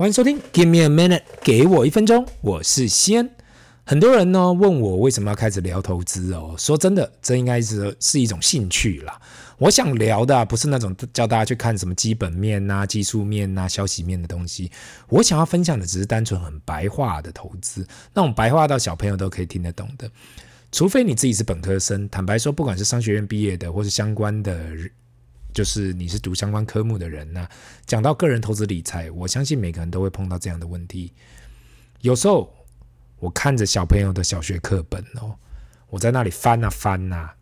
欢迎收听，Give me a minute，给我一分钟，我是西恩。很多人呢问我为什么要开始聊投资哦？说真的，这应该是是一种兴趣啦。我想聊的不是那种叫大家去看什么基本面呐、啊、技术面呐、啊、消息面的东西。我想要分享的只是单纯很白话的投资，那种白话到小朋友都可以听得懂的。除非你自己是本科生，坦白说，不管是商学院毕业的，或是相关的。就是你是读相关科目的人呢、讲到个人投资理财，我相信每个人都会碰到这样的问题。有时候我看着小朋友的小学课本哦，我在那里翻啊翻啊，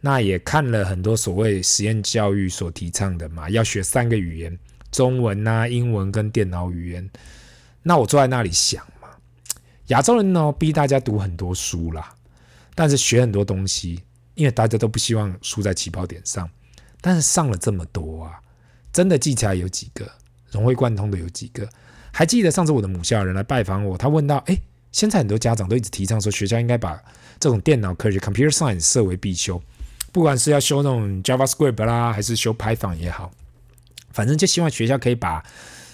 那也看了很多所谓实验教育所提倡的嘛，要学三个语言：中文啊、英文跟电脑语言。那我坐在那里想嘛，亚洲人呢逼大家读很多书啦，但是学很多东西，因为大家都不希望输在起跑点上。但是上了这么多啊，真的记起来有几个融会贯通的有几个？还记得上次我的母校人来拜访我，他问到：哎，现在很多家长都一直提倡说，学校应该把这种电脑科学 （computer science） 设为必修，不管是要修那种 JavaScript 啦，还是修 Python 也好，反正就希望学校可以把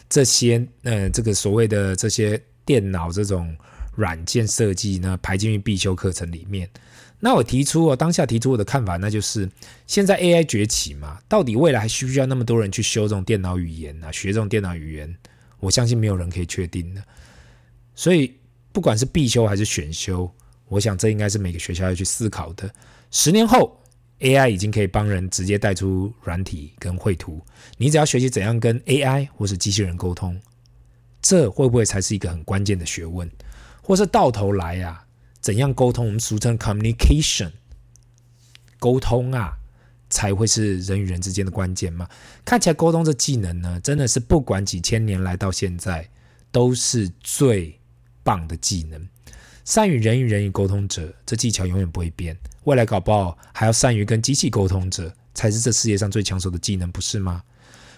这些呃这个所谓的这些电脑这种软件设计呢排进去必修课程里面。那我提出我当下提出我的看法，那就是现在 AI 崛起嘛，到底未来还需不需要那么多人去修这种电脑语言呢、学这种电脑语言，我相信没有人可以确定的。所以不管是必修还是选修，我想这应该是每个学校要去思考的。十年后，AI 已经可以帮人直接带出软体跟绘图，你只要学习怎样跟 AI 或是机器人沟通，这会不会才是一个很关键的学问？或是到头来呀、啊？怎样沟通？我们俗称 communication，沟通啊，才会是人与人之间的关键嘛。看起来沟通这技能呢，真的是不管几千年来到现在，都是最棒的技能。善于人与人与沟通者，这技巧永远不会变。未来搞不好还要善于跟机器沟通者，才是这世界上最抢手的技能，不是吗？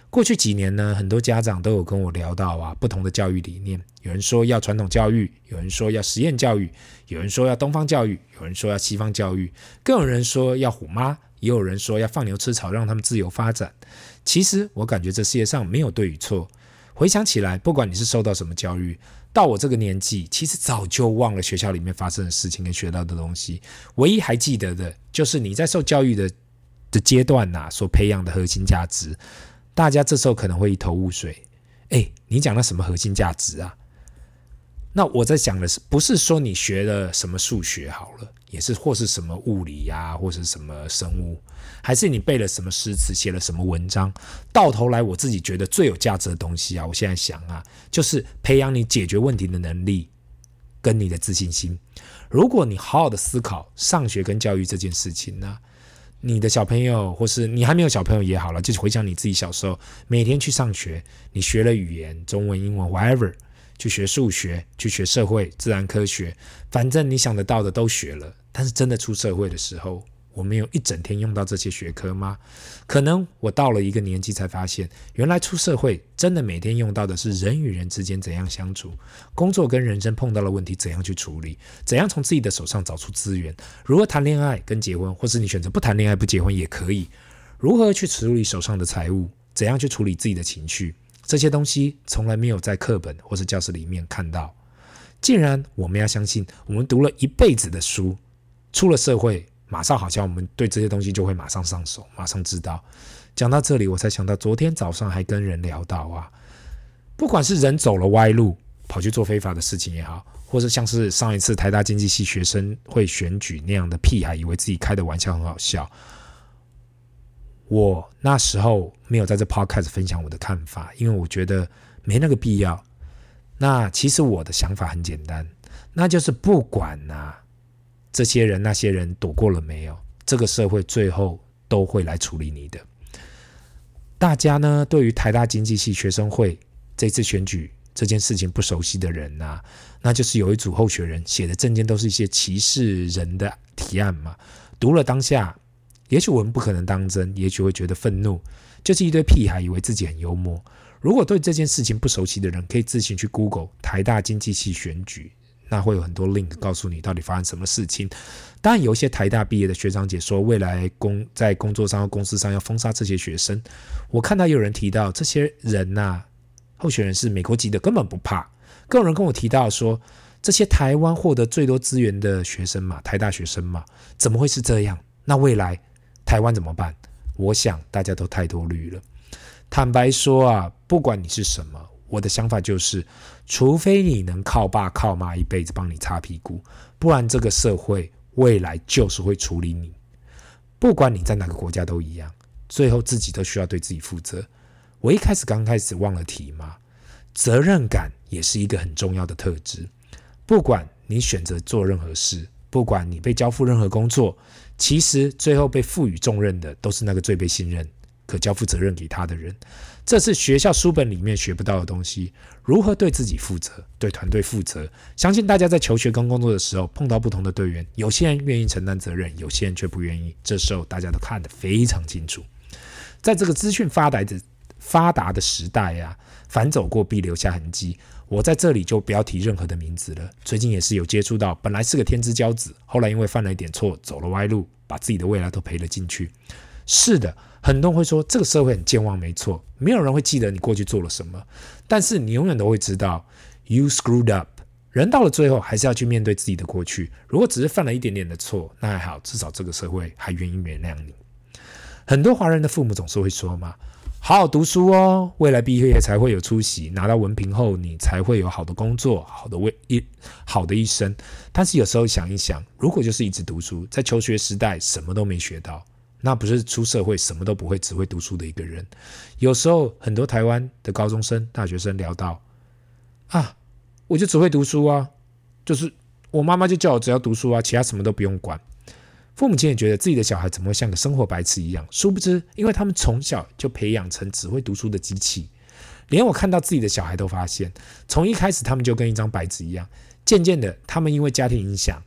过去几年呢，很多家长都有跟我聊到啊，不同的教育理念。有人说要传统教育，有人说要实验教育，有人说要东方教育，有人说要西方教育，更有人说要虎妈，也有人说要放牛吃草，让他们自由发展。其实我感觉这世界上没有对与错。回想起来，不管你是受到什么教育，到我这个年纪，其实早就忘了学校里面发生的事情跟学到的东西。唯一还记得的，就是你在受教育的的阶段呐、所培养的核心价值。大家这时候可能会一头雾水，哎，你讲了什么核心价值啊？那我在讲的是，不是说你学了什么数学好了，也是或是什么物理呀、或是什么生物，还是你背了什么诗词，写了什么文章？到头来，我自己觉得最有价值的东西啊，我现在想啊，就是培养你解决问题的能力跟你的自信心。如果你好好的思考上学跟教育这件事情呢？你的小朋友，或是你还没有小朋友也好了，就是回想你自己小时候，每天去上学，你学了语言，中文、英文，whatever，去学数学，去学社会、自然科学，反正你想得到的都学了。但是真的出社会的时候，我没有一整天用到这些学科吗？可能我到了一个年纪才发现，原来出社会真的每天用到的是人与人之间怎样相处，工作跟人生碰到了问题怎样去处理，怎样从自己的手上找出资源，如何谈恋爱跟结婚，或是你选择不谈恋爱不结婚也可以，如何去处理手上的财务，怎样去处理自己的情绪，这些东西从来没有在课本或是教室里面看到。既然我们要相信，我们读了一辈子的书，出了社会。马上好像我们对这些东西就会马上上手，马上知道。讲到这里，我才想到昨天早上还跟人聊到啊，不管是人走了歪路，跑去做非法的事情也好，或是像是上一次台大经济系学生会选举那样的屁孩，以为自己开的玩笑很好笑。我那时候没有在这 podcast 分享我的看法，因为我觉得没那个必要。那其实我的想法很简单，那就是不管啊。这些人、那些人躲过了没有？这个社会最后都会来处理你的。大家呢，对于台大经济系学生会这次选举这件事情不熟悉的人啊，那就是有一组候选人写的证件都是一些歧视人的提案嘛。读了当下，也许我们不可能当真，也许会觉得愤怒，就是一堆屁孩以为自己很幽默。如果对这件事情不熟悉的人，可以自行去 Google 台大经济系选举。那会有很多 link 告诉你到底发生什么事情。当然，有一些台大毕业的学长姐说，未来工在工作上和公司上要封杀这些学生。我看到有人提到，这些人呐、候选人是美国籍的，根本不怕。更有人跟我提到说，这些台湾获得最多资源的学生嘛，台大学生嘛，怎么会是这样？那未来台湾怎么办？我想大家都太多虑了。坦白说啊，不管你是什么，我的想法就是，除非你能靠爸靠妈一辈子帮你擦屁股，不然这个社会未来就是会处理你。不管你在哪个国家都一样，最后自己都需要对自己负责。我一开始刚开始忘了提嘛，责任感也是一个很重要的特质。不管你选择做任何事，不管你被交付任何工作，其实最后被赋予重任的都是那个最被信任、可交付责任给他的人。这是学校书本里面学不到的东西。如何对自己负责，对团队负责？相信大家在求学跟工作的时候碰到不同的队员，有些人愿意承担责任，有些人却不愿意。这时候大家都看得非常清楚。在这个资讯发达的发达的时代呀、啊，凡走过必留下痕迹。我在这里就不要提任何的名字了。最近也是有接触到，本来是个天之骄子，后来因为犯了一点错，走了歪路，把自己的未来都赔了进去。是的，很多人会说这个社会很健忘，没错，没有人会记得你过去做了什么，但是你永远都会知道，you screwed up。人到了最后还是要去面对自己的过去。如果只是犯了一点点的错，那还好，至少这个社会还愿意原谅你。很多华人的父母总是会说嘛。好好读书哦，未来毕业才会有出息，拿到文凭后，你才会有好的工作，好的未一好的一生。但是有时候想一想，如果就是一直读书，在求学时代什么都没学到，那不是出社会什么都不会，只会读书的一个人。有时候很多台湾的高中生、大学生聊到啊，我就只会读书啊，就是我妈妈就叫我只要读书啊，其他什么都不用管。父母亲也觉得自己的小孩怎么会像个生活白痴一样？殊不知，因为他们从小就培养成只会读书的机器。连我看到自己的小孩都发现，从一开始他们就跟一张白纸一样。渐渐的，他们因为家庭影响、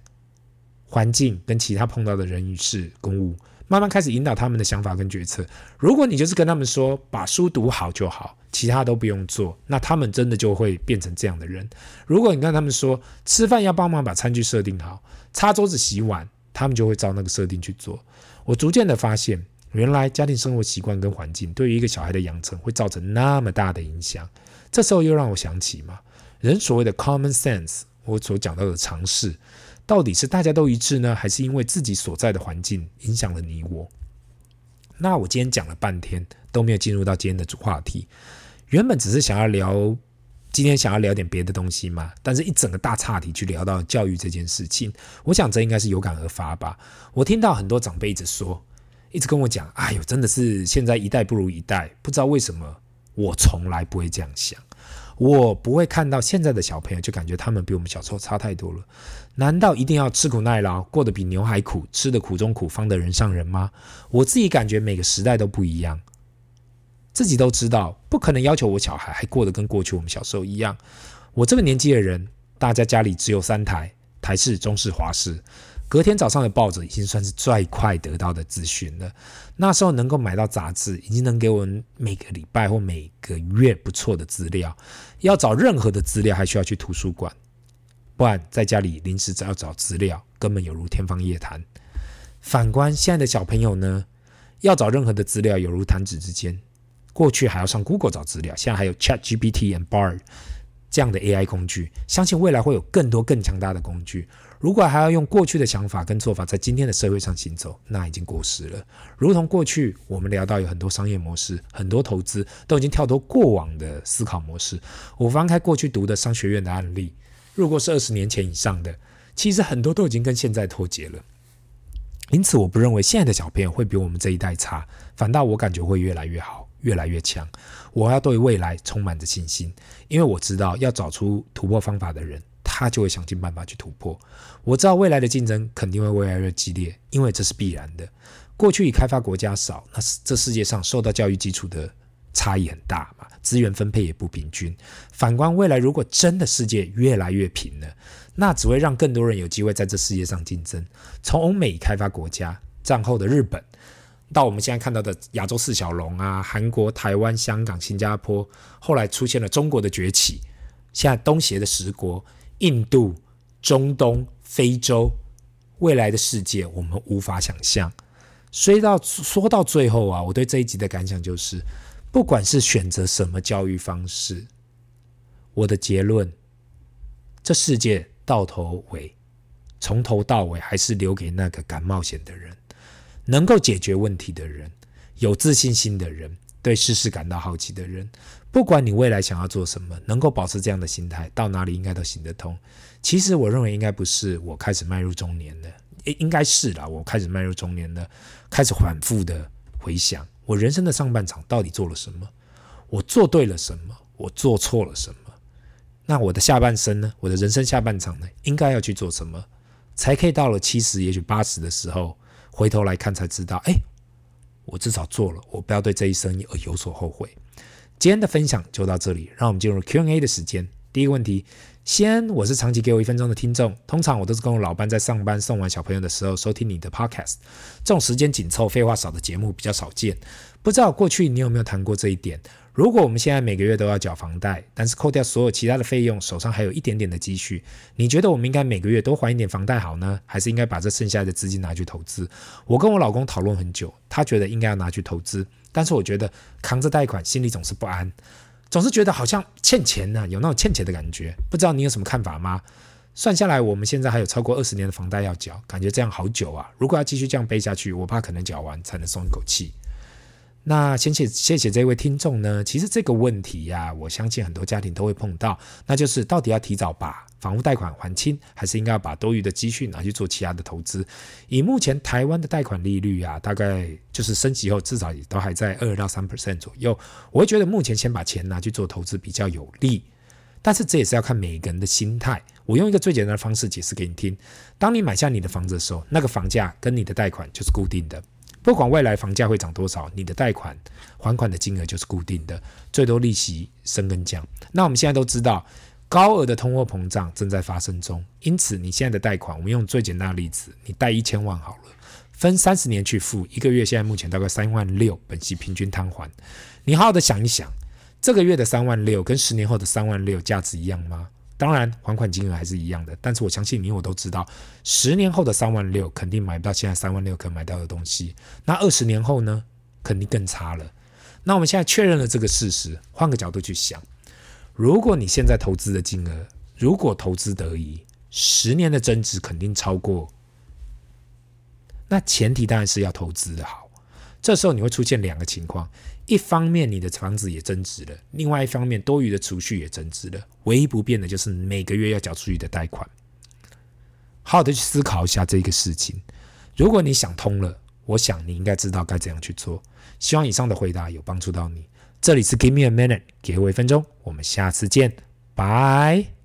环境跟其他碰到的人与事、公务，慢慢开始引导他们的想法跟决策。如果你就是跟他们说把书读好就好，其他都不用做，那他们真的就会变成这样的人。如果你跟他们说吃饭要帮忙把餐具设定好，擦桌子、洗碗。他们就会照那个设定去做。我逐渐的发现，原来家庭生活习惯跟环境对于一个小孩的养成会造成那么大的影响。这时候又让我想起嘛，人所谓的 common sense，我所讲到的常识，到底是大家都一致呢，还是因为自己所在的环境影响了你我？那我今天讲了半天都没有进入到今天的主话题，原本只是想要聊。今天想要聊点别的东西嘛，但是一整个大岔题去聊到教育这件事情，我想这应该是有感而发吧。我听到很多长辈一直说，一直跟我讲，哎呦，真的是现在一代不如一代，不知道为什么，我从来不会这样想，我不会看到现在的小朋友就感觉他们比我们小时候差太多了。难道一定要吃苦耐劳，过得比牛还苦，吃得苦中苦，方得人上人吗？我自己感觉每个时代都不一样。自己都知道，不可能要求我小孩还过得跟过去我们小时候一样。我这个年纪的人，大家家里只有三台台式、中式、华式，隔天早上的报纸已经算是最快得到的资讯了。那时候能够买到杂志，已经能给我们每个礼拜或每个月不错的资料。要找任何的资料，还需要去图书馆，不然在家里临时只要找资料，根本有如天方夜谭。反观现在的小朋友呢，要找任何的资料，有如弹指之间。过去还要上 Google 找资料，现在还有 ChatGPT and Bard 这样的 AI 工具。相信未来会有更多更强大的工具。如果还要用过去的想法跟做法在今天的社会上行走，那已经过时了。如同过去我们聊到有很多商业模式、很多投资都已经跳脱过往的思考模式。我翻开过去读的商学院的案例，如果是二十年前以上的，其实很多都已经跟现在脱节了。因此，我不认为现在的小朋友会比我们这一代差，反倒我感觉会越来越好。越来越强，我要对未来充满着信心，因为我知道要找出突破方法的人，他就会想尽办法去突破。我知道未来的竞争肯定会越来越激烈，因为这是必然的。过去以开发国家少，那这世界上受到教育基础的差异很大嘛，资源分配也不平均。反观未来，如果真的世界越来越平了，那只会让更多人有机会在这世界上竞争。从欧美开发国家，战后的日本。到我们现在看到的亚洲四小龙啊，韩国、台湾、香港、新加坡，后来出现了中国的崛起，现在东协的十国、印度、中东、非洲，未来的世界我们无法想象。所以到说到最后啊，我对这一集的感想就是，不管是选择什么教育方式，我的结论，这世界到头尾，从头到尾还是留给那个敢冒险的人，能够解决问题的人，有自信心的人，对世事感到好奇的人。不管你未来想要做什么，能够保持这样的心态，到哪里应该都行得通。其实我认为应该不是我开始迈入中年了，应该是啦，我开始迈入中年了，开始反复的回想我人生的上半场到底做了什么，我做对了什么，我做错了什么。那我的下半生呢？我的人生下半场呢？应该要去做什么，才可以到了七十，也许八十的时候，回头来看才知道，哎，我至少做了，我不要对这一生意而有所后悔。今天的分享就到这里，让我们进入 Q&A 的时间。第一个问题。先，我是长期给我一分钟的听众。通常我都是跟我老伴在上班送完小朋友的时候收听你的 podcast。这种时间紧凑、废话少的节目比较少见。不知道过去你有没有谈过这一点？如果我们现在每个月都要缴房贷，但是扣掉所有其他的费用，手上还有一点点的积蓄，你觉得我们应该每个月多还一点房贷好呢，还是应该把这剩下的资金拿去投资？我跟我老公讨论很久，他觉得应该要拿去投资，但是我觉得扛着贷款心里总是不安。总是觉得好像欠钱呢、啊，有那种欠钱的感觉。不知道你有什么看法吗？算下来，我们现在还有超过二十年的房贷要缴，感觉这样好久啊！如果要继续这样背下去，我怕可能缴完才能松一口气。那先谢谢谢这位听众呢。其实这个问题呀、啊，我相信很多家庭都会碰到，那就是到底要提早把房屋贷款还清，还是应该要把多余的积蓄拿去做其他的投资？以目前台湾的贷款利率啊，大概就是升级后至少也都还在二到三 percent 左右。我会觉得目前先把钱拿去做投资比较有利，但是这也是要看每个人的心态。我用一个最简单的方式解释给你听：当你买下你的房子的时候，那个房价跟你的贷款就是固定的。不管未来房价会涨多少，你的贷款还款的金额就是固定的，最多利息升跟降。那我们现在都知道，高额的通货膨胀正在发生中，因此你现在的贷款，我们用最简单的例子，你贷一千万好了，分三十年去付，一个月现在目前大概三万六，本息平均摊还。你好好的想一想，这个月的三万六跟十年后的三万六价值一样吗？当然，还款金额还是一样的，但是我相信你我都知道，十年后的三万六肯定买不到现在三万六可买到的东西。那二十年后呢？肯定更差了。那我们现在确认了这个事实，换个角度去想，如果你现在投资的金额，如果投资得宜，十年的增值肯定超过。那前提当然是要投资的好。这时候你会出现两个情况。一方面，你的房子也增值了；另外一方面，多余的储蓄也增值了。唯一不变的就是每个月要缴出去的贷款。好好的去思考一下这个事情。如果你想通了，我想你应该知道该怎样去做。希望以上的回答有帮助到你。这里是 Give me a minute，给我一分钟。我们下次见，拜。